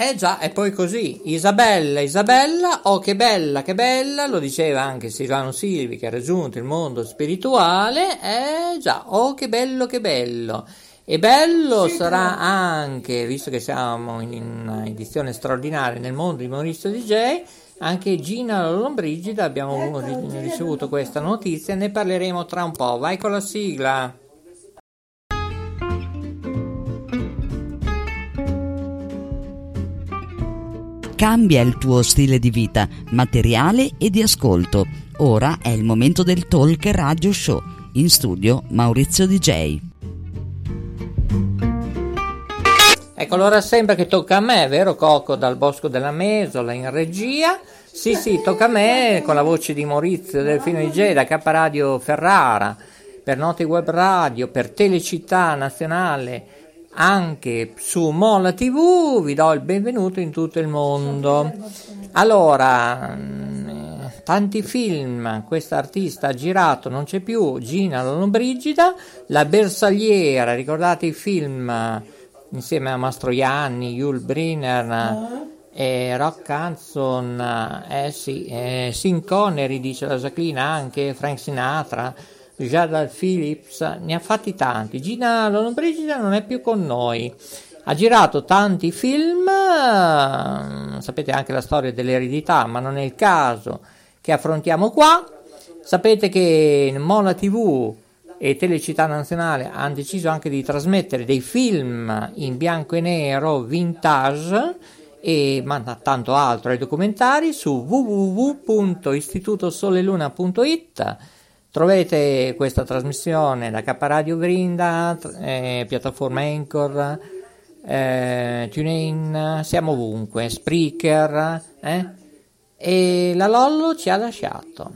Eh già, e poi così, Isabella, Isabella, oh che bella, che bella, lo diceva anche Silvano Silvi che ha raggiunto il mondo spirituale, eh già, oh che bello, che bello. E bello sarà anche, visto che siamo in una edizione straordinaria nel mondo di Maurizio DJ, anche Gina Lombrigida abbiamo ricevuto questa notizia, ne parleremo tra un po'. Vai con la sigla. Cambia il tuo stile di vita, materiale e di ascolto. Ora è il momento del Talk Radio Show. In studio Maurizio DJ. Ecco, allora sembra che tocca a me, vero Coco, dal Bosco della Mesola in regia? Sì, sì, tocca a me con la voce di Maurizio Delfino DJ da K Radio Ferrara, per Noti Web Radio, per Telecittà Nazionale, anche su Mola TV, vi do il benvenuto in tutto il mondo. Allora, tanti film, questa artista ha girato, non c'è più, Gina Lollobrigida, La Bersagliera, ricordate i film insieme a Mastroianni, Yul Brynner ah. e Rock Hanson, eh sì, eh, Sin Connery dice la Jacqueline anche, Frank Sinatra, Jadal Phillips, ne ha fatti tanti. Gina Lollobrigida non è più con noi. Ha girato tanti film, sapete anche la storia dell'eredità, ma non è il caso che affrontiamo qua. Sapete che in Mola TV e Telecittà Nazionale hanno deciso anche di trasmettere dei film in bianco e nero vintage e ma tanto altro ai documentari su www.istitutosoleluna.it troverete questa trasmissione da K Radio Vrinda, eh, piattaforma Anchor, eh, TuneIn, siamo ovunque, Spreaker, eh? e la Lollo ci ha lasciato.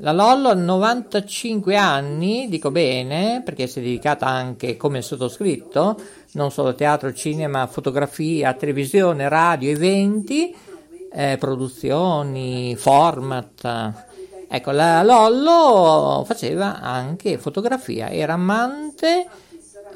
La Lollo ha 95 anni, dico bene, perché si è dedicata anche come sottoscritto, non solo teatro, cinema, fotografia, televisione, radio, eventi, eh, produzioni, format. Ecco, la Lollo faceva anche fotografia, era amante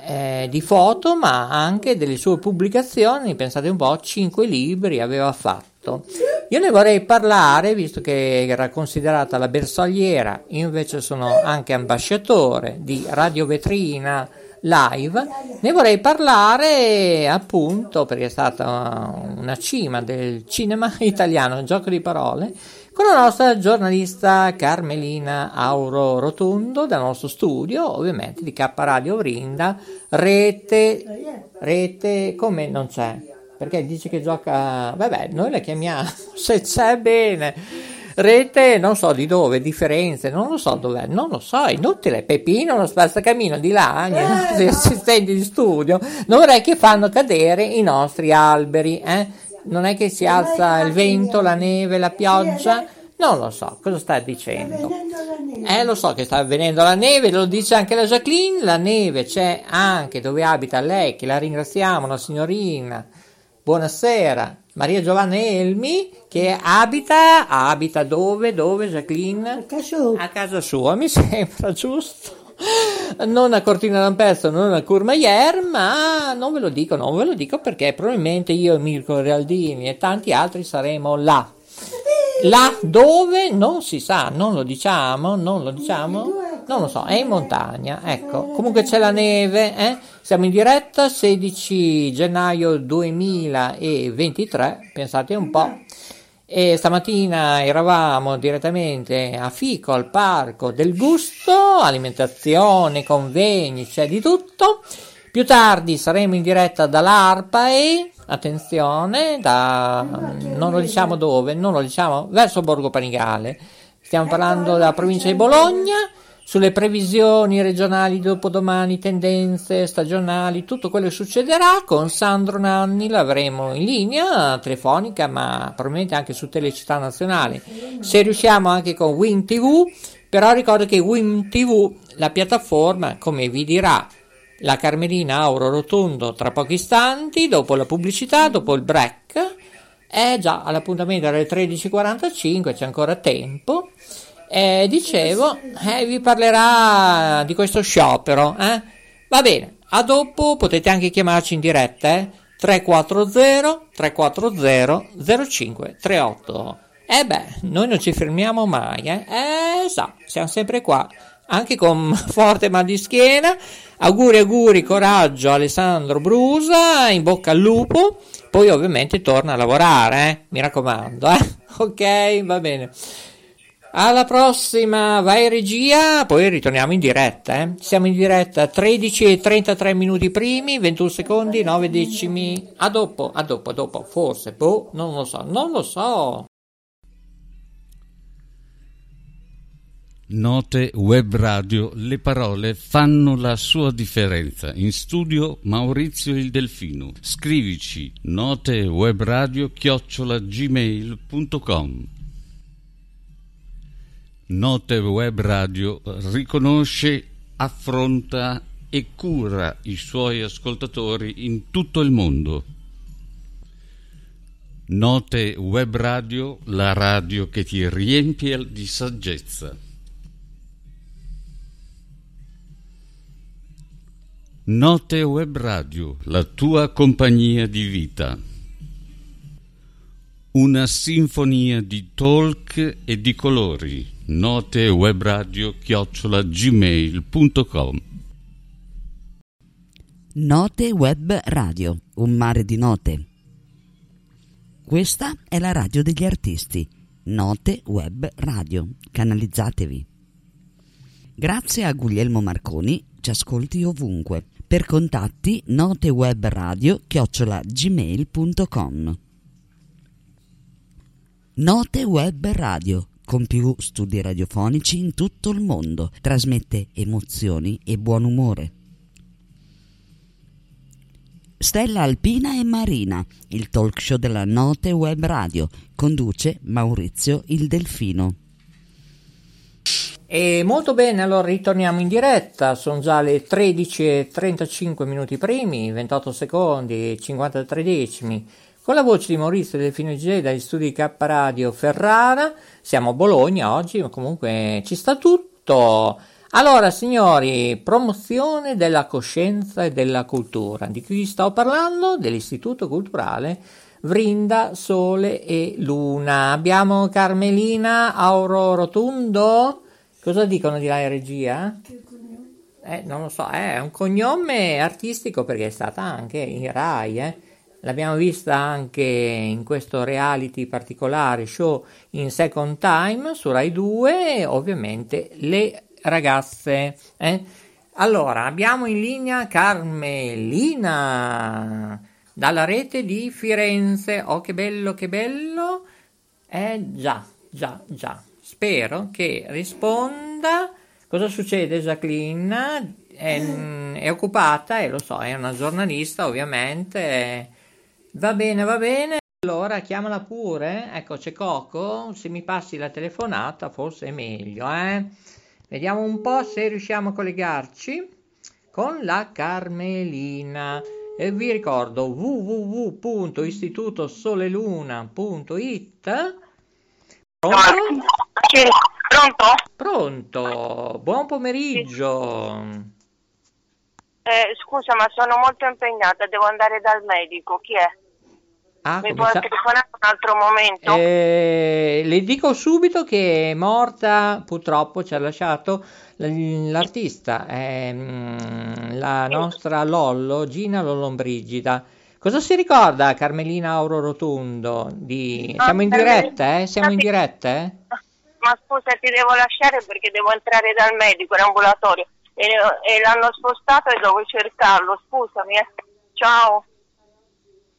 eh, di foto, ma anche delle sue pubblicazioni, pensate un po', 5 libri aveva fatto. Io ne vorrei parlare, visto che era considerata la bersagliera, io invece sono anche ambasciatore di Radio Vetrina Live, ne vorrei parlare appunto perché è stata una cima del cinema italiano, un gioco di parole, con la nostra giornalista Carmelina Auro Rotondo dal nostro studio, ovviamente di K Radio Vrinda, rete, rete come non c'è? Perché dice che gioca, vabbè, noi la chiamiamo, se c'è bene, rete, non so di dove, differenze, non lo so dov'è, non lo so, è inutile, Pepino, uno spazzacamino di là, gli assistenti di studio, non vorrei che fanno cadere i nostri alberi, eh? Non è che si alza il vento, la neve, la pioggia, non lo so, cosa sta dicendo? Eh, lo so che sta avvenendo la neve, lo dice anche la Jacqueline, la neve c'è anche dove abita lei, che la ringraziamo, la signorina, Buonasera, Maria Giovanna Elmi che abita, abita dove, dove Jacqueline? A casa sua. A casa sua, mi sembra giusto. Non a Cortina d'Ampezzo, non a Courmayeur, ma non ve lo dico, non ve lo dico perché probabilmente io, Mirko Realdini e tanti altri saremo là. Là dove non si sa, non lo diciamo, non lo diciamo, non lo so, è in montagna, ecco. Comunque c'è la neve, eh? Siamo in diretta 16 gennaio 2023, pensate un po'. E stamattina eravamo direttamente a Fico, al parco del gusto, alimentazione, convegni, c'è di tutto. Più tardi saremo in diretta dall'ARPA e, attenzione, da, non lo diciamo dove, non lo diciamo, verso Borgo Panigale. Stiamo parlando della provincia di Bologna sulle previsioni regionali dopodomani, tendenze stagionali, tutto quello che succederà con Sandro Nanni, l'avremo in linea telefonica, ma probabilmente anche su Telecittà Nazionale. Se riusciamo anche con Win TV, però ricordo che Win TV, la piattaforma, come vi dirà la Carmelina Auro Rotondo tra pochi istanti, dopo la pubblicità, dopo il break, è già all'appuntamento alle 13.45, c'è ancora tempo. Eh, dicevo, eh, vi parlerà di questo sciopero. Eh? Va bene, a dopo potete anche chiamarci in diretta. Eh? 340 340 0538. Eh beh, noi non ci fermiamo mai, eh? Eh, sa, siamo sempre qua, anche con forte mal di schiena. Auguri, auguri, coraggio Alessandro Brusa, in bocca al lupo. Poi ovviamente torna a lavorare, eh? Mi raccomando, eh? Ok, va bene. Alla prossima, vai regia, poi ritorniamo in diretta. Eh? Siamo in diretta 13 e 33 minuti primi, 21 secondi, 9 decimi. A dopo, a dopo, a dopo, forse, boh, non lo so, non lo so. Note web radio, le parole fanno la sua differenza. In studio Maurizio il Delfino. Scrivici notewebradio chiocciolagmail.com Note Web Radio riconosce, affronta e cura i suoi ascoltatori in tutto il mondo. Note Web Radio, la radio che ti riempie di saggezza. Note Web Radio, la tua compagnia di vita. Una sinfonia di talk e di colori. Note Web Radio chiocciola gmail.com Note Web Radio, un mare di note. Questa è la radio degli artisti. Note Web Radio. Canalizzatevi. Grazie a Guglielmo Marconi, ci ascolti ovunque. Per contatti notewebradio chiocciola gmail.com Note Web Radio con più studi radiofonici in tutto il mondo. Trasmette emozioni e buon umore. Stella Alpina e Marina, il talk show della Note Web Radio. Conduce Maurizio il Delfino. E molto bene, allora ritorniamo in diretta, sono già le 13 e 35 minuti primi, 28 secondi e 53 decimi, con la voce di Maurizio Delfino G dagli studi K Radio Ferrara, siamo a Bologna oggi, ma comunque ci sta tutto. Allora signori, promozione della coscienza e della cultura, di cui sto parlando? Dell'Istituto Culturale Vrinda, Sole e Luna. Abbiamo Carmelina Auro Rotundo? Cosa dicono di là in regia? Eh, non lo so, è un cognome artistico perché è stata anche in Rai, eh. L'abbiamo vista anche in questo reality particolare show in second time su Rai 2 ovviamente le ragazze. Eh. Allora, abbiamo in linea Carmelina dalla rete di Firenze. Oh, che bello, che bello. Eh già, già, già spero che risponda. Cosa succede Jacqueline? È, è occupata e lo so, è una giornalista ovviamente. Va bene, va bene. Allora chiamala pure. Ecco, c'è Coco. Se mi passi la telefonata forse è meglio, eh. Vediamo un po' se riusciamo a collegarci con la Carmelina. E vi ricordo www.istitutosoleluna.it. Pronto? Sì, pronto? Pronto, buon pomeriggio. Eh, scusa, ma sono molto impegnata, devo andare dal medico. Chi è? Ah, Mi può sta- telefonare un altro momento? Eh, le dico subito che è morta, purtroppo ci ha lasciato l- l'artista, ehm, la nostra Lollo, Gina Lollobrigida. Cosa si ricorda Carmelina Auro Rotundo? Di... Ah, Siamo in diretta, eh? Siamo in diretta, eh? Ma scusa, ti devo lasciare perché devo entrare dal medico in ambulatorio e, e l'hanno spostato e devo cercarlo. Scusami. eh. Ciao.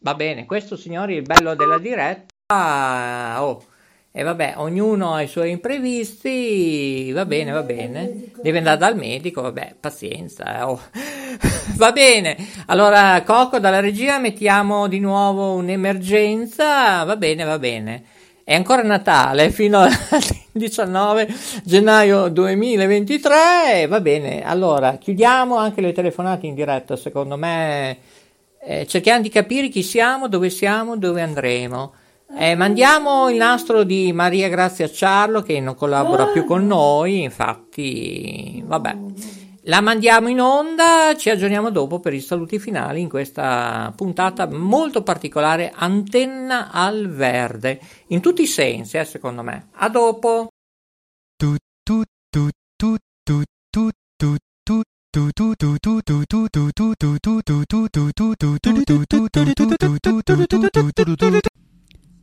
Va bene, questo signori è il bello della diretta. Ah, oh. E vabbè, ognuno ha i suoi imprevisti, va bene, va bene. Deve andare dal medico, vabbè, pazienza. eh, oh. Va bene. Allora, Coco, dalla regia mettiamo di nuovo un'emergenza. Va bene, va bene. È ancora Natale fino al 19 gennaio 2023. Va bene, allora chiudiamo anche le telefonate in diretta. Secondo me eh, cerchiamo di capire chi siamo, dove siamo, dove andremo. Eh, mandiamo il nastro di Maria Grazia Ciarlo che non collabora più con noi, infatti, vabbè. La mandiamo in onda, ci aggiorniamo dopo per i saluti finali in questa puntata molto particolare, antenna al verde, in tutti i sensi, eh, secondo me. A dopo!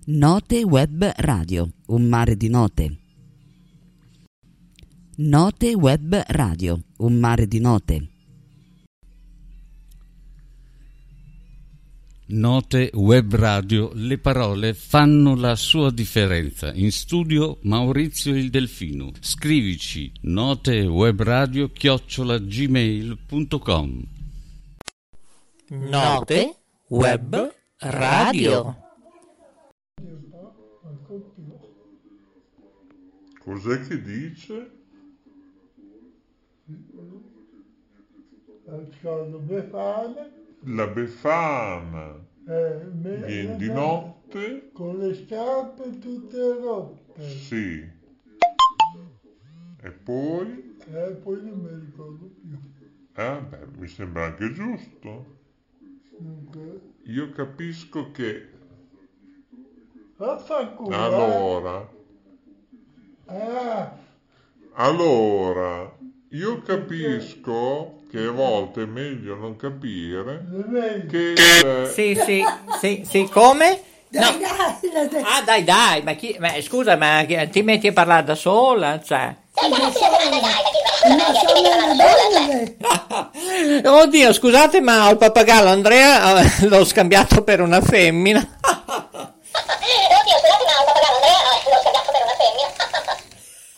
Note Web Radio, un mare di note. Note Web Radio, un mare di note. Note Web Radio, le parole fanno la sua differenza. In studio Maurizio il Delfino. Scrivici notewebradio chiocciola gmail.com Note Web Radio. Cos'è che dice? Ascolto Befana, La Befana eh, viene di notte? con le scarpe tutte rotte. Sì. E poi? E poi non mi ricordo più. Eh, beh, mi sembra anche giusto. Dunque, Io capisco che eh. allora, Ah, allora, io capisco che a volte è meglio non capire che eh, Sì, sì, sì, sì, come? No. Dai, dai, dai. Ah, dai, dai, ma, chi, ma scusa, ma ti metti a parlare da sola? Cioè. Oddio, scusate, ma il pappagallo Andrea eh, l'ho scambiato per una femmina.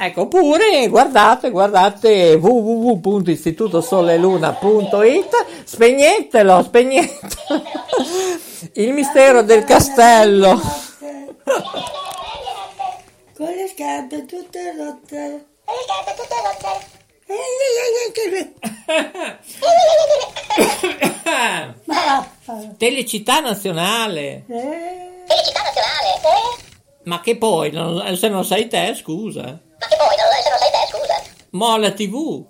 ecco, oppure guardate, guardate www.istitutosoleluna.it, spegnetelo, spegnetelo, il mistero del castello. Con le scarpe tutte rotte. Eh, Ma Telecittà nazionale, eh, ma che poi, non- se non sai te, scusa. Mola TV,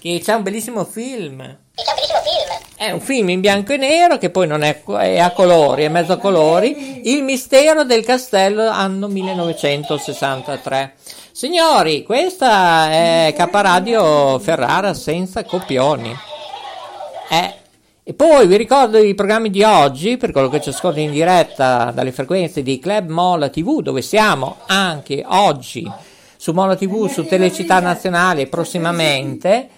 che c'è un bellissimo film. È un film in bianco e nero che poi non è, è a colori, è mezzo a colori. Il mistero del castello anno 1963. Signori, questa è Caparadio Ferrara senza copioni. Eh, E poi vi ricordo i programmi di oggi, per quello che ci ascolta in diretta dalle frequenze di Club Mola TV, dove siamo anche oggi su Mola TV, su Telecittà Nazionale prossimamente.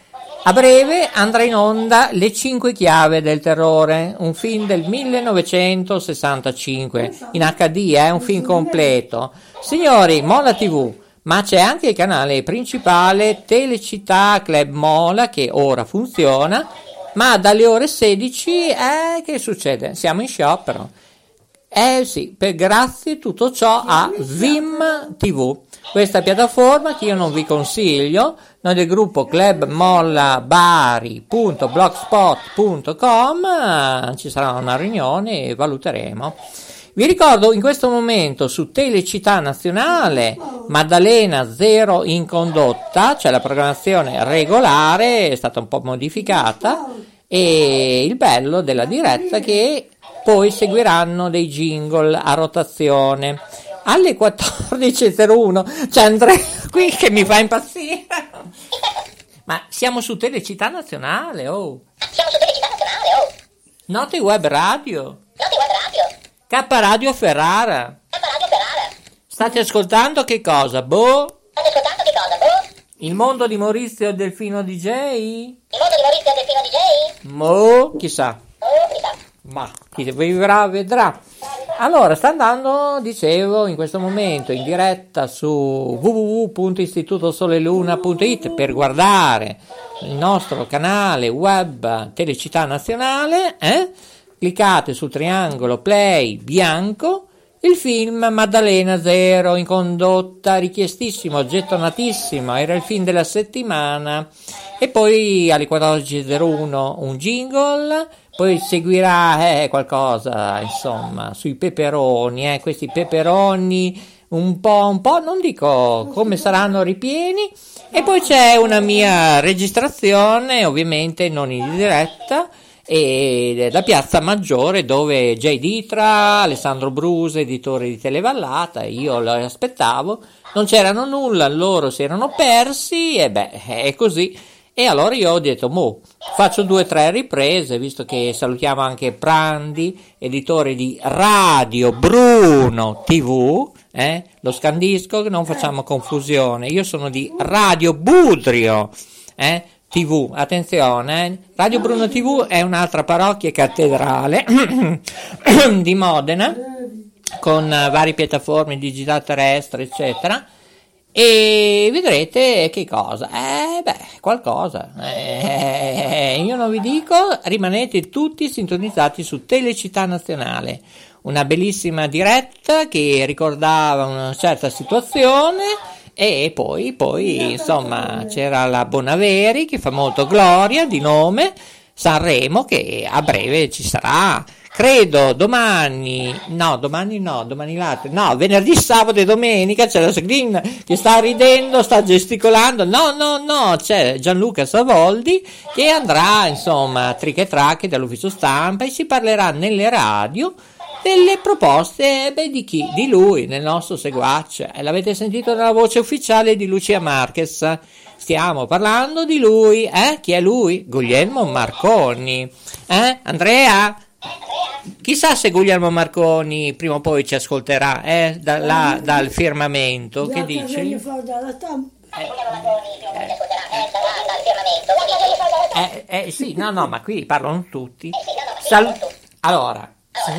A breve andrà in onda Le cinque chiave del terrore, un film del 1965, in HD, è un film completo. Signori, Mola TV, ma c'è anche il canale principale Telecittà Club Mola che ora funziona, ma dalle ore 16, eh, che succede? Siamo in sciopero. Eh sì, per grazie tutto ciò a Vim TV, questa piattaforma che io non vi consiglio, noi del gruppo clubmollabari.blogspot.com eh, ci sarà una riunione e valuteremo. Vi ricordo in questo momento su Telecittà Nazionale Maddalena Zero in condotta, c'è la programmazione regolare, è stata un po' modificata e il bello della diretta è che poi seguiranno dei jingle a rotazione. Alle 14.01 c'è Andrea qui che mi fa impazzire. Ma siamo su Telecittà Nazionale, oh. Note Web Radio. K Radio Ferrara. State ascoltando che cosa? Boh? Il mondo di Maurizio Delfino DJ? Mo? Chissà. Ma chi vivrà vedrà. Allora, sta andando, dicevo, in questo momento in diretta su www.istitutosoleluna.it per guardare il nostro canale web Telecittà Nazionale, eh? Cliccate sul triangolo play bianco il film Maddalena Zero in condotta, richiestissimo, gettonatissimo, era il film della settimana. E poi alle 14.01 un jingle, poi seguirà eh, qualcosa insomma sui peperoni, eh, questi peperoni un po', un po', non dico come saranno ripieni. E poi c'è una mia registrazione ovviamente non in diretta e la piazza Maggiore dove Jay Ditra, Alessandro Bruse, editore di Televallata, io lo aspettavo, non c'erano nulla, loro si erano persi e beh, è così. E allora io ho detto, mo, faccio due o tre riprese, visto che salutiamo anche Prandi, editore di Radio Bruno TV, eh? lo scandisco, non facciamo confusione, io sono di Radio Budrio, eh? TV, attenzione, eh. Radio Bruno TV è un'altra parrocchia cattedrale di Modena con varie piattaforme digitali terrestri, eccetera. E vedrete che cosa? Eh, beh, qualcosa. Eh, io non vi dico, rimanete tutti sintonizzati su Telecittà Nazionale. Una bellissima diretta che ricordava una certa situazione e poi, poi insomma c'era la Bonaveri che fa molto gloria di nome, Sanremo che a breve ci sarà, credo domani, no domani no, domani l'altro, no venerdì, sabato e domenica c'è la Green che sta ridendo, sta gesticolando, no no no c'è Gianluca Savoldi che andrà insomma triche tracche dall'ufficio stampa e si parlerà nelle radio delle proposte beh, di chi? Di lui, nel nostro seguace. E l'avete sentito nella voce ufficiale di Lucia Marquez. Stiamo parlando di lui, eh? Chi è lui? Guglielmo Marconi. Eh? Andrea? Chissà se Guglielmo Marconi prima o poi ci ascolterà, eh? Da, là, dal firmamento. Che dici? Eh, eh, eh, sì, no, no, ma qui parlano tutti. Sal- allora,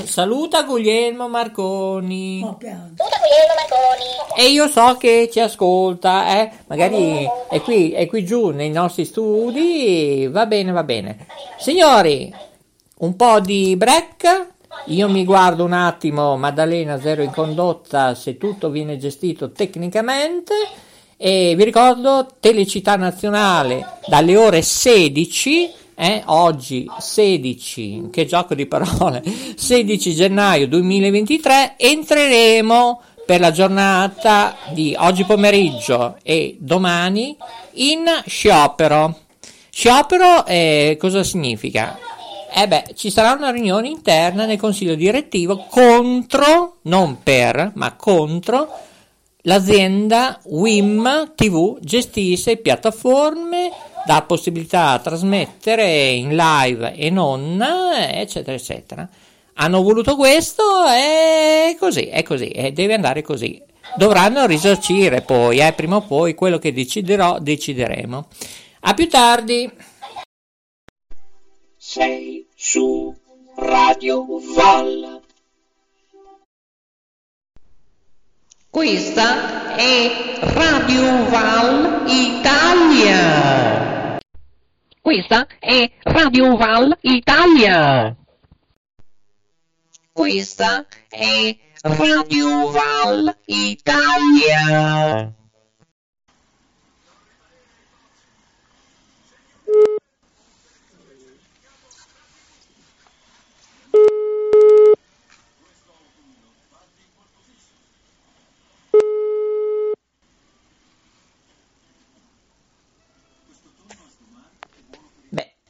Saluta Guglielmo Marconi. Oh. Saluta Guglielmo Marconi. E io so che ci ascolta, eh? magari è qui, è qui giù nei nostri studi. Va bene, va bene. Signori, un po' di break. Io mi guardo un attimo Maddalena Zero in condotta se tutto viene gestito tecnicamente. E vi ricordo Telecittà Nazionale dalle ore 16 eh, oggi 16, che gioco di parole, 16 gennaio 2023 entreremo per la giornata di oggi pomeriggio e domani in sciopero. Sciopero eh, cosa significa? Eh beh, ci sarà una riunione interna nel consiglio direttivo contro, non per, ma contro l'azienda WIM TV gestisce piattaforme dà possibilità a trasmettere in live e non, eccetera, eccetera. Hanno voluto questo e così, è così, e deve andare così. Dovranno risarcire poi, eh, prima o poi, quello che deciderò, decideremo. A più tardi. Sei su Radio Val. Questa è Radio Val Italia. Questa è Radio Val Italia. Questa è Radio Val Italia.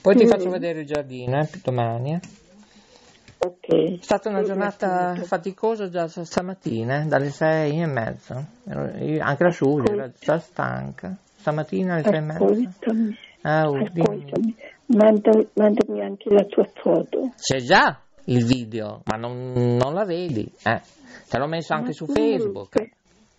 Poi ti faccio vedere il giardino, eh, domani. eh. Ok. È stata una giornata faticosa già stamattina, eh, dalle sei e mezza. Anche la Giulia era già stanca. Stamattina alle sei e mezza. Ascoltami, Ah, oh, dimmi. ascoltami. Manda- mandami anche la tua foto. C'è già il video, ma non, non la vedi. Eh. Te l'ho messo anche Ma su Facebook.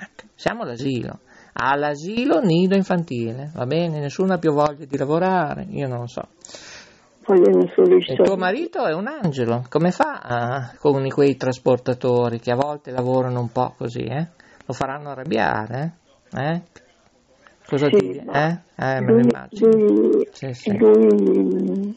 Ecco, siamo all'asilo. All'asilo nido infantile, va bene? Nessuno ha più voglia di lavorare, io non lo so. E tuo marito è un angelo, come fa ah, con quei trasportatori che a volte lavorano un po' così, eh? Lo faranno arrabbiare, eh? Eh? Cosa Sì, ti eh? Eh, me lo immagino. lui- Sì, sì. lui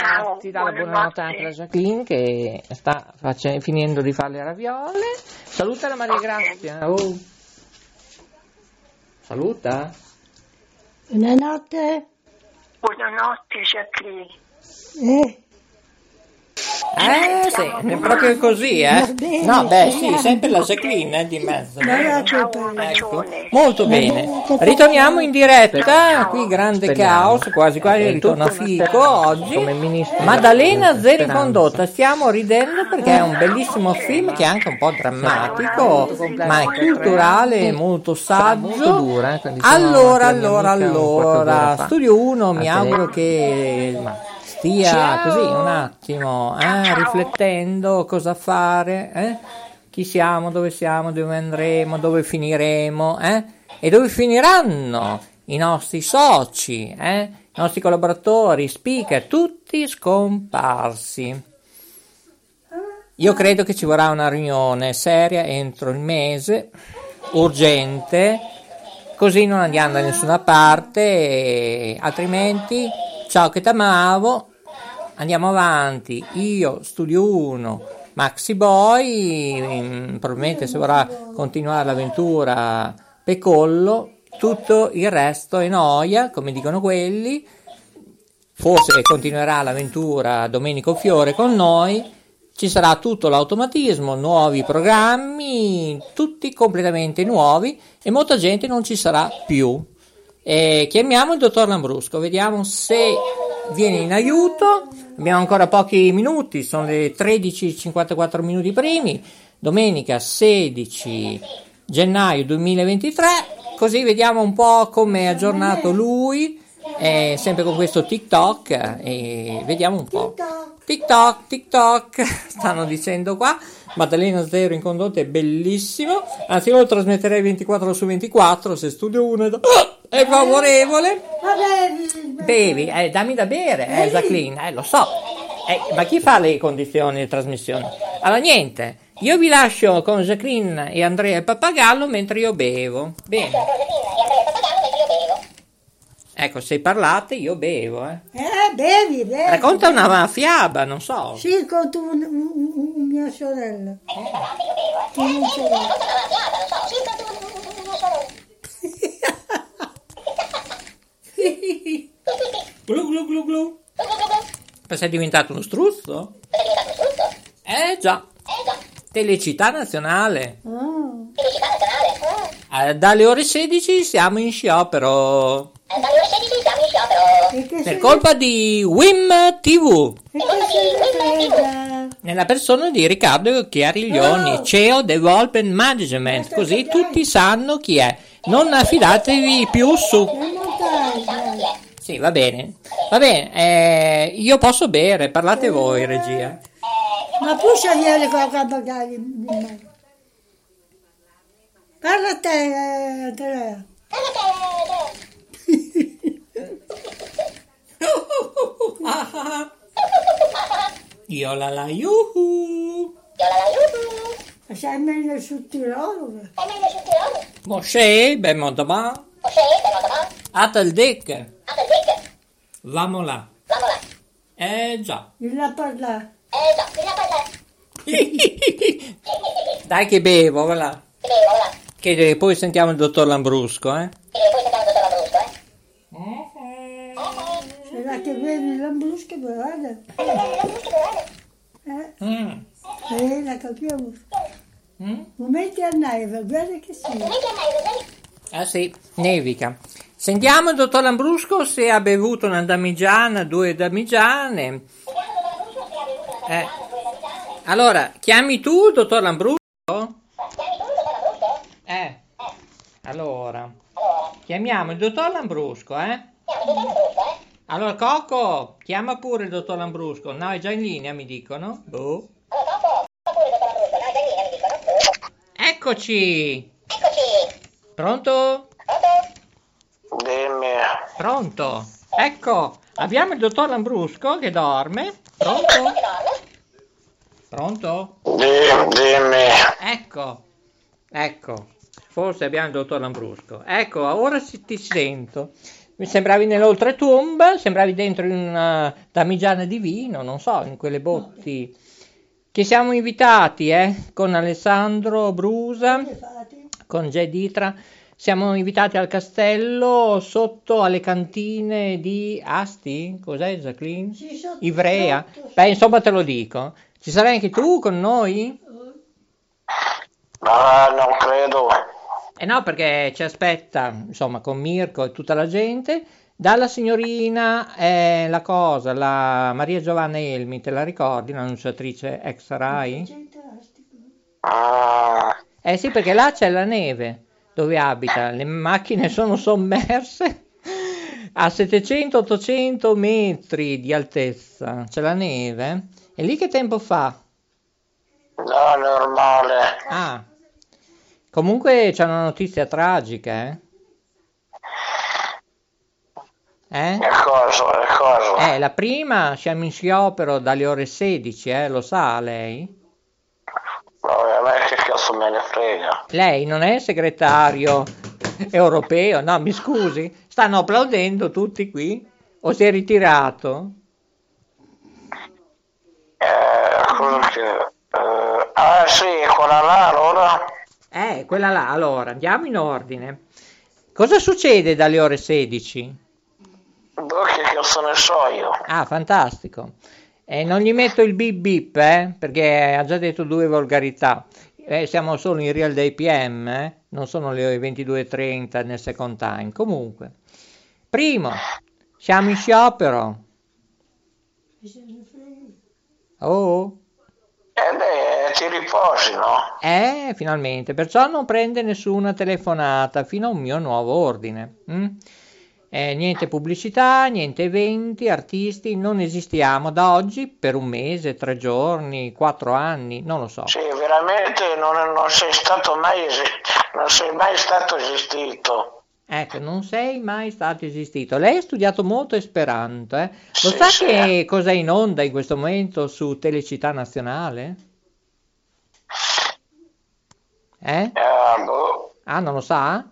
Ah, ti dà la buonanotte anche la Jacqueline che sta face- finendo di fare le raviole. Saluta la Maria Grazia. Oh. Saluta. Buonanotte. Buonanotte Jacqueline. Eh, Eh sì, è proprio così, eh? Bene. No, beh sì, sempre la Jacqueline eh, di mezzo. Ecco, molto bene. Ritorniamo in diretta, qui grande caos, quasi quasi ritorna Fico oggi. Maddalena Zeri condotta, stiamo ridendo perché è un bellissimo film che è anche un po' drammatico, ma è culturale, molto saggio. Allora, allora, allora, Studio 1 mi auguro che stia così un attimo eh, riflettendo cosa fare, eh? chi siamo, dove siamo, dove andremo, dove finiremo eh? e dove finiranno i nostri soci, eh? i nostri collaboratori, speaker, tutti scomparsi. Io credo che ci vorrà una riunione seria entro il mese, urgente, così non andiamo da nessuna parte, altrimenti ciao che t'amavo, andiamo avanti, io studio 1, Maxi Boy, mm, probabilmente se vorrà continuare l'avventura Pecollo, tutto il resto è noia, come dicono quelli, forse continuerà l'avventura Domenico Fiore con noi, ci sarà tutto l'automatismo, nuovi programmi, tutti completamente nuovi e molta gente non ci sarà più. E chiamiamo il dottor Lambrusco, vediamo se viene in aiuto. Abbiamo ancora pochi minuti, sono le 13.54 minuti primi, domenica 16 gennaio 2023, così vediamo un po' come è aggiornato lui, eh, sempre con questo TikTok, e vediamo un po'. TikTok, TikTok, stanno dicendo qua. Maddalena Zero in condotta è bellissimo. Anzi, io lo trasmetterei 24 su 24 se studio 1 è, da- è favorevole. Bevi, eh, dammi da bere, eh, Jacqueline, eh, lo so. Eh, ma chi fa le condizioni di trasmissione? Allora, niente. Io vi lascio con Jacqueline e Andrea il pappagallo mentre io bevo. Bene. Ecco, se parlate io bevo, eh. Eh, bevi, bevi. Racconta una fiaba, non so. Sì, con tu, un, un- un- mia sorella. Tu non sorella. Glu glu glu glu. Ma sei diventato uno struzzo? Eh già. Telecità nazionale. Ah, Eh, dalle ore 16 siamo in sciopero. e che Per se colpa di Wim TV. Nella persona di Riccardo Chiariglioni, CEO Development Management. Così tutti sanno chi è. Non affidatevi più su. Sì, va bene. Va bene, eh, io posso bere, parlate voi, regia. Ma puscia via le cose magari. di me. Parla a te, eh, Andrea. Io la la yuhu. Ma sei meglio sul Tirolo? Moshe, ben mondama. Atal dick. Vamo là. Eh già. Il a parlare. Dai che bevo, va là. Che poi sentiamo il dottor Lambrusco, eh. Sarà che bevi l'ambrusco, guarda. Eh, Mm. eh, la capiamo. Mm? Momenti a neve, guarda che sì. Ah sì, nevica. Sentiamo il dottor Lambrusco se ha bevuto una damigiana, due damigiane. Eh. Allora, chiami tu, dottor Lambrusco? Eh. Allora, chiamiamo il dottor Lambrusco, eh? Allora, Coco, chiama pure il dottor Lambrusco. No, è già in linea, mi dicono. Boh. Eccoci. Pronto? Dimmi, Pronto? Ecco, abbiamo il dottor Lambrusco che dorme. Pronto? Pronto? di- dimmi, Ecco, ecco. forse abbiamo il dottor Lambrusco. Ecco, ora si- ti sento. Mi sembravi nell'oltretomba, sembravi dentro in una damigiana di vino, non so, in quelle botti. Che siamo invitati, eh, con Alessandro Brusa, con Jay Ditra. Siamo invitati al castello sotto alle cantine di Asti, cos'è Jacqueline? Ivrea. Beh, insomma te lo dico. Ci sarai anche tu con noi? Ma non credo. Eh no, perché ci aspetta, insomma, con Mirko e tutta la gente, dalla signorina, eh, la cosa, la Maria Giovanna Elmi, te la ricordi, l'annunciatrice ex Rai? Ah, Eh sì, perché là c'è la neve dove abita, le macchine sono sommerse a 700-800 metri di altezza, c'è la neve. E lì che tempo fa? no, normale. Ah, comunque c'è una notizia tragica, eh? Eh? E cosa, e cosa? Eh, la prima siamo in sciopero dalle ore 16, eh, lo sa lei? Vabbè, a me che cazzo me ne frega. Lei non è segretario europeo? No, mi scusi, stanno applaudendo tutti qui? O si è ritirato? Eh, cosa che... eh, ah, sì, quella là, allora? Eh, quella là, allora, andiamo in ordine. Cosa succede dalle ore 16? Boh, che cazzo ne so io? Ah, fantastico. E non gli metto il bip bip, eh, perché ha già detto due volgarità. Eh, siamo solo in real day PM, eh, non sono le 22.30 nel second time. Comunque, primo, siamo in sciopero. Oh, Eh beh, ti riposi, no? eh, finalmente, perciò non prende nessuna telefonata fino a un mio nuovo ordine. mm? Eh, niente pubblicità, niente eventi, artisti, non esistiamo da oggi per un mese, tre giorni, quattro anni, non lo so. Sì, veramente non, non sei stato mai non sei mai stato esistito. Ecco, non sei mai stato esistito. Lei ha studiato molto Esperanto, eh? Lo Sì, sa sì. che cosa è in onda in questo momento su Telecittà Nazionale? Eh? Eh, boh. Ah, non lo sa?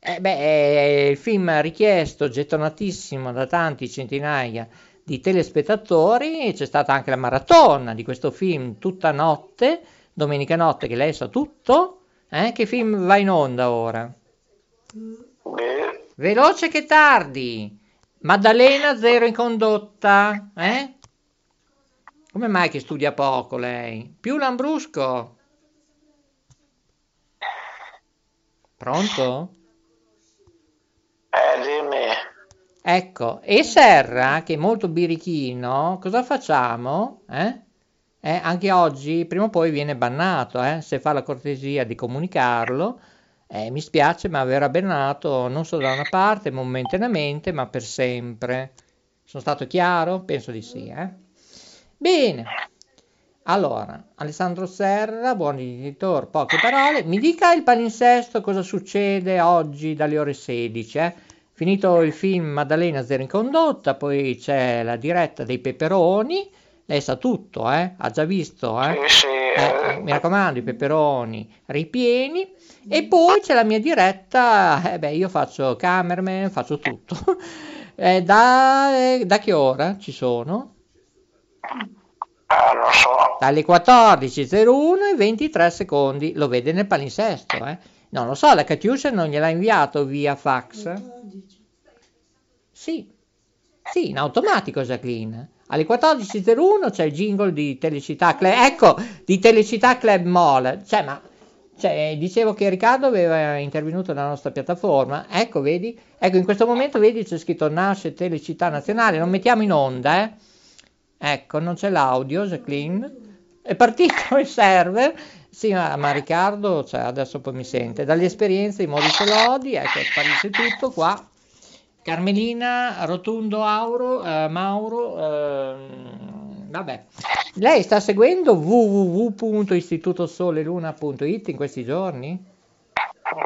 Eh, beh, il film richiesto, gettonatissimo da tanti centinaia di telespettatori. C'è stata anche la maratona di questo film tutta notte, domenica notte, che lei sa tutto. Eh? Che film va in onda ora? Beh, Veloce che tardi. Maddalena zero in condotta, eh? Come mai che studia poco lei? Più Lambrusco. Pronto? eh, dimmi. Ecco, e Serra, che è molto birichino, cosa facciamo? Eh? Eh, anche oggi, prima o poi viene bannato, eh? Se fa la cortesia di comunicarlo. Eh, mi spiace, ma verrà bannato non solo da una parte, momentaneamente, ma per sempre. Sono stato chiaro? Penso di sì, eh? Bene. Allora, Alessandro Serra, buon editor, poche parole. Mi dica il palinsesto cosa succede oggi dalle ore 16, eh? Finito il film Maddalena Zero in condotta, poi c'è la diretta dei peperoni. Lei sa tutto, eh? Ha già visto, eh? Sì, sì, Eh, eh, mi raccomando, i peperoni ripieni. E poi c'è la mia diretta, eh beh, io faccio cameraman, faccio tutto. Eh, da, eh, da che ora ci sono? ah, non so. Dalle 14.01 e 23 secondi. Lo vede nel palinsesto, eh? Non lo so, la Catiuscia non gliel'ha inviato via fax? Sì, sì, in automatico, Jacqueline. Alle 14.01 c'è il jingle di Telecittà Club, ecco, di Telecittà Club Mall. Cioè, ma, cioè, dicevo che Riccardo aveva intervenuto nella nostra piattaforma. Ecco, vedi? Ecco, in questo momento, vedi, c'è scritto Nasce Telecittà Nazionale. Non mettiamo in onda, eh? Ecco, non c'è l'audio, Jacqueline. È partito il server. Sì, ma, ma Riccardo, cioè, adesso poi mi sente. Dalle esperienze di Maurizio Lodi, ecco, sparisce tutto qua. Carmelina, Rotundo Auro, eh, Mauro, ehm, vabbè. Lei sta seguendo www.istitutosoleluna.it in questi giorni?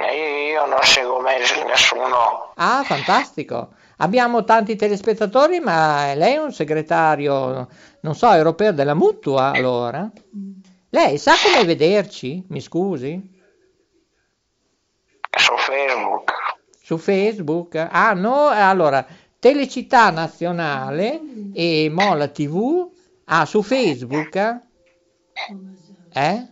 Eh, Io non seguo mai nessuno. Ah, fantastico. Abbiamo tanti telespettatori, ma lei è un segretario, non so, europeo della mutua, allora? Lei sa come vederci? Mi scusi? su Facebook. Su Facebook? Ah, no, allora, Telecittà Nazionale e Mola TV. Ah, su Facebook? Eh?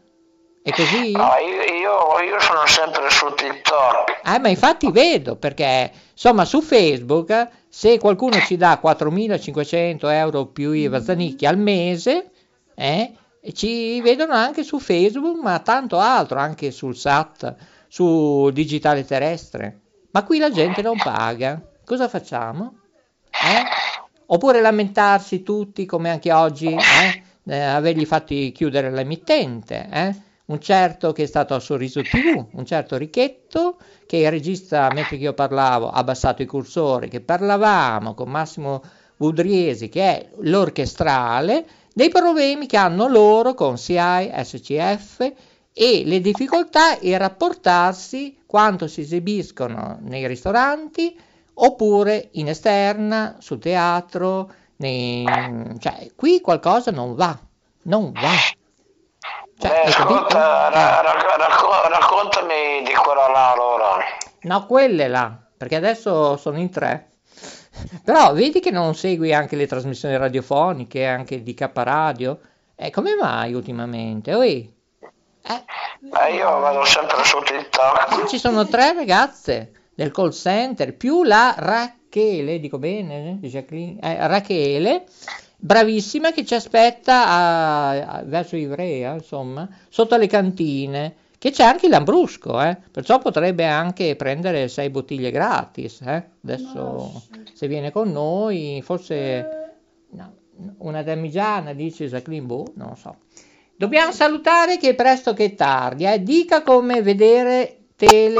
È così? No, io, io- io sono sempre su TikTok. Eh, ma infatti vedo, perché insomma su Facebook se qualcuno ci dà 4.500 euro più IVA Zanicchi al mese, eh, ci vedono anche su Facebook, ma tanto altro, anche sul SAT, su digitale terrestre. Ma qui la gente non paga. Cosa facciamo? Eh? Oppure lamentarsi tutti come anche oggi, eh? Eh, avergli fatti chiudere l'emittente, eh? un certo che è stato a Sorriso TV, un certo Ricchetto che il regista, mentre io parlavo, ha abbassato i cursori, che parlavamo con Massimo Budriesi, che è l'orchestrale, dei problemi che hanno loro con SIAI, SCF e le difficoltà in rapportarsi quando si esibiscono nei ristoranti oppure in esterna, sul teatro, nei- cioè qui qualcosa non va, non va. Cioè, Beh, capito? ascolta, Eh. ra- ra- racco- raccontami di quella là allora. No, quelle là, perché adesso sono in tre. Però vedi che non segui anche le trasmissioni radiofoniche, anche di K Radio? E come mai ultimamente? Oi, Eh, io vado sempre su TikTok. ci sono tre ragazze del call center, più la Rachele, dico bene, eh, Jacqueline, eh, Rachele, bravissima che ci aspetta a- a- verso Ivrea, insomma, sotto le cantine, che c'è anche il Lambrusco, eh, perciò potrebbe anche prendere sei bottiglie gratis, eh. Adesso se viene con noi, forse no, una damigiana, dice Jacqueline, boh, non lo so. Dobbiamo salutare che è presto che tardi, eh. dica come vedere tele...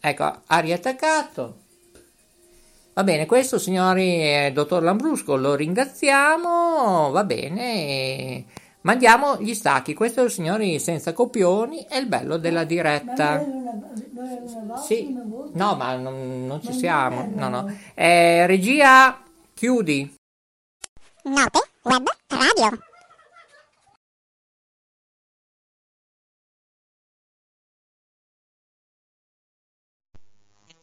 Ecco, ha riattaccato. Va bene, questo signori il dottor Lambrusco, lo ringraziamo, va bene, mandiamo gli stacchi, questo signori senza copioni è il bello della diretta. Sì, no, ma non, non ci siamo, no, no. Eh, regia, chiudi. Note Web Radio.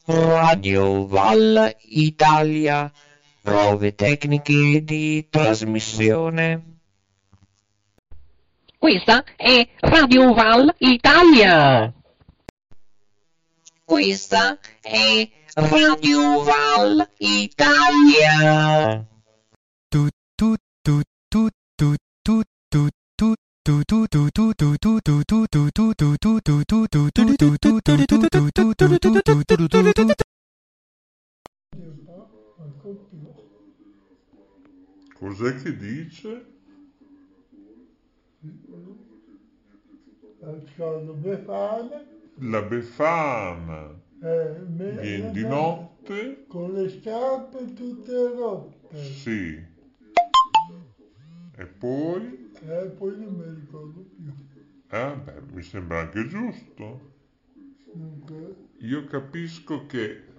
Radio Val Italia. Prove tecniche di trasmissione. Questa è Radio Val Italia. Questa è Radio Val Italia. Cos'è che dice? Befana, La Befana eh, viene di notte? con le scarpe tutte rotte. Sì. E poi? E poi non mi ricordo più. Eh, beh, mi sembra anche giusto. Dunque, Io capisco che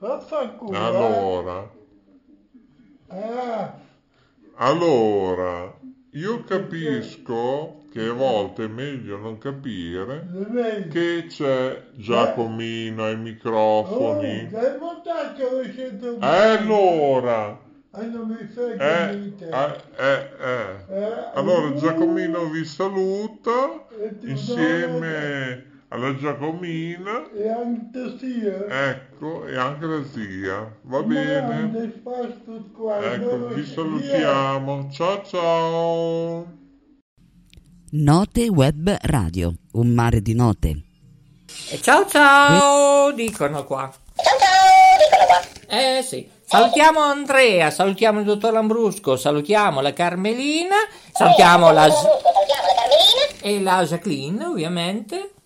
eh. allora, Ah, allora, io capisco che a volte è meglio non capire che c'è Giacomino ai oh, microfoni. sento E allora, mi frega eh, eh, eh, eh. Eh, Allora Giacomino vi saluta insieme alla Giacomina, E anche sia. ecco, e anche la zia. Va Ma bene? Ecco, vi salutiamo. Ciao ciao. Note Web Radio, un mare di note. E ciao ciao, dicono qua. Ciao ciao, dicono qua. Eh sì. Salutiamo Andrea, salutiamo il dottor Lambrusco, salutiamo la Carmelina, salutiamo la, e la Jacqueline ovviamente.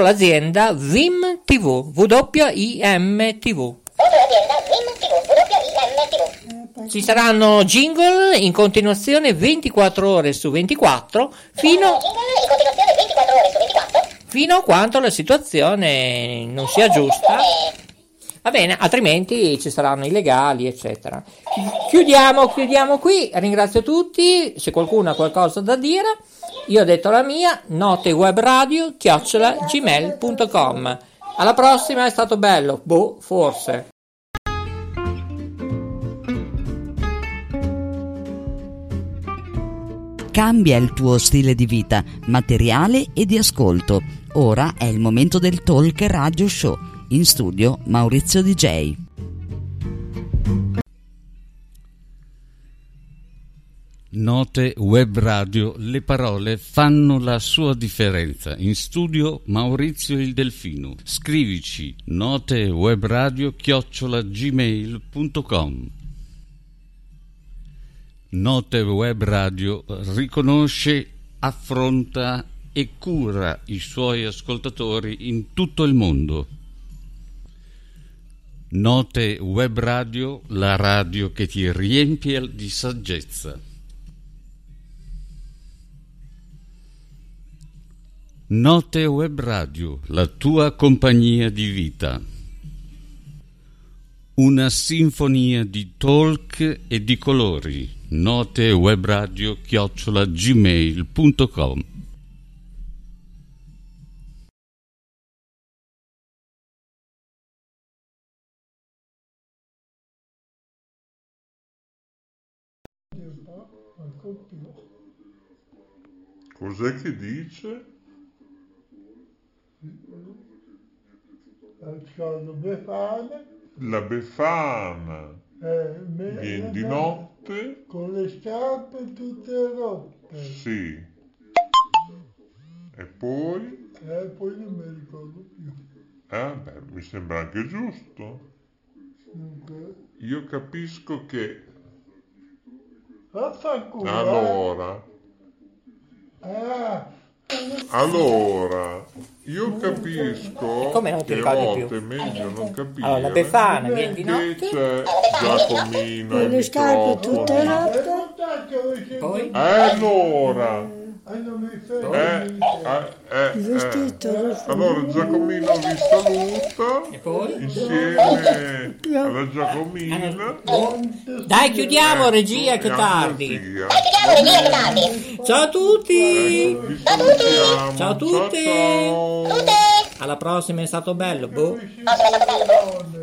l'azienda Vim TV, WIM TV. Ci saranno jingle in continuazione 24 ore su 24 fino, fino a quanto la situazione non sia giusta. Va bene, altrimenti ci saranno i legali, eccetera. Chiudiamo, chiudiamo qui. Ringrazio tutti. Se qualcuno ha qualcosa da dire, io ho detto la mia. Notewebradio chiocciola gmail.com. Alla prossima, è stato bello. Boh, forse. Cambia il tuo stile di vita, materiale e di ascolto. Ora è il momento del Talk Radio Show. In studio Maurizio DJ. Note web radio, le parole fanno la sua differenza. In studio Maurizio il Delfino. Scrivici notewebradio. Note Web Radio riconosce, affronta e cura i suoi ascoltatori in tutto il mondo. Note Web Radio, la radio che ti riempie di saggezza. Note Web Radio, la tua compagnia di vita. Una sinfonia di talk e di colori. Note Web Radio chiocciola Cos'è che dice? Sono Befana, La Befana eh, viene di notte? con le scarpe tutte rotte. Sì. E poi? E poi non mi ricordo più. Eh, beh, mi sembra anche giusto. Dunque, Io capisco che eh. allora, Ah, allora, io capisco come non ti che a ricordi volte più? è meglio non capire Allora, la Befana viene di che notte. c'è Giacomino Con e le scarpe tutte microfono. rotte. Poi? Eh, allora, e eh, fermo. eh, eh, Il vestito, eh. lo so. Allora Giacomino vi saluta E poi? insieme alla Giacomina. Dai, chiudiamo, Eh, regia, e che tardi. zia. Ciao a tutti. Ecco, vi salutiamo. Ciao a tutti. Ciao, Alla prossima è stato bello. Boh.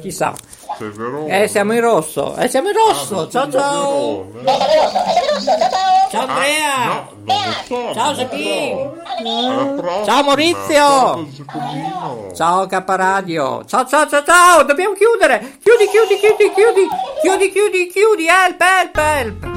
Chissà. ciao. Sei Verona. Eh, siamo in rosso. Eh, siamo in rosso. Ah, Ciao sei ciao. Verona. Ciao Andrea. Ciao prossima. Ciao Maurizio. Ciao Giacomino. Ciao K Radio. Ciao ciao ciao ciao. Dobbiamo chiudere. Chiudi, chiudi, chiudi, chiudi. Chiudi, chiudi, chiudi. Help, help, help.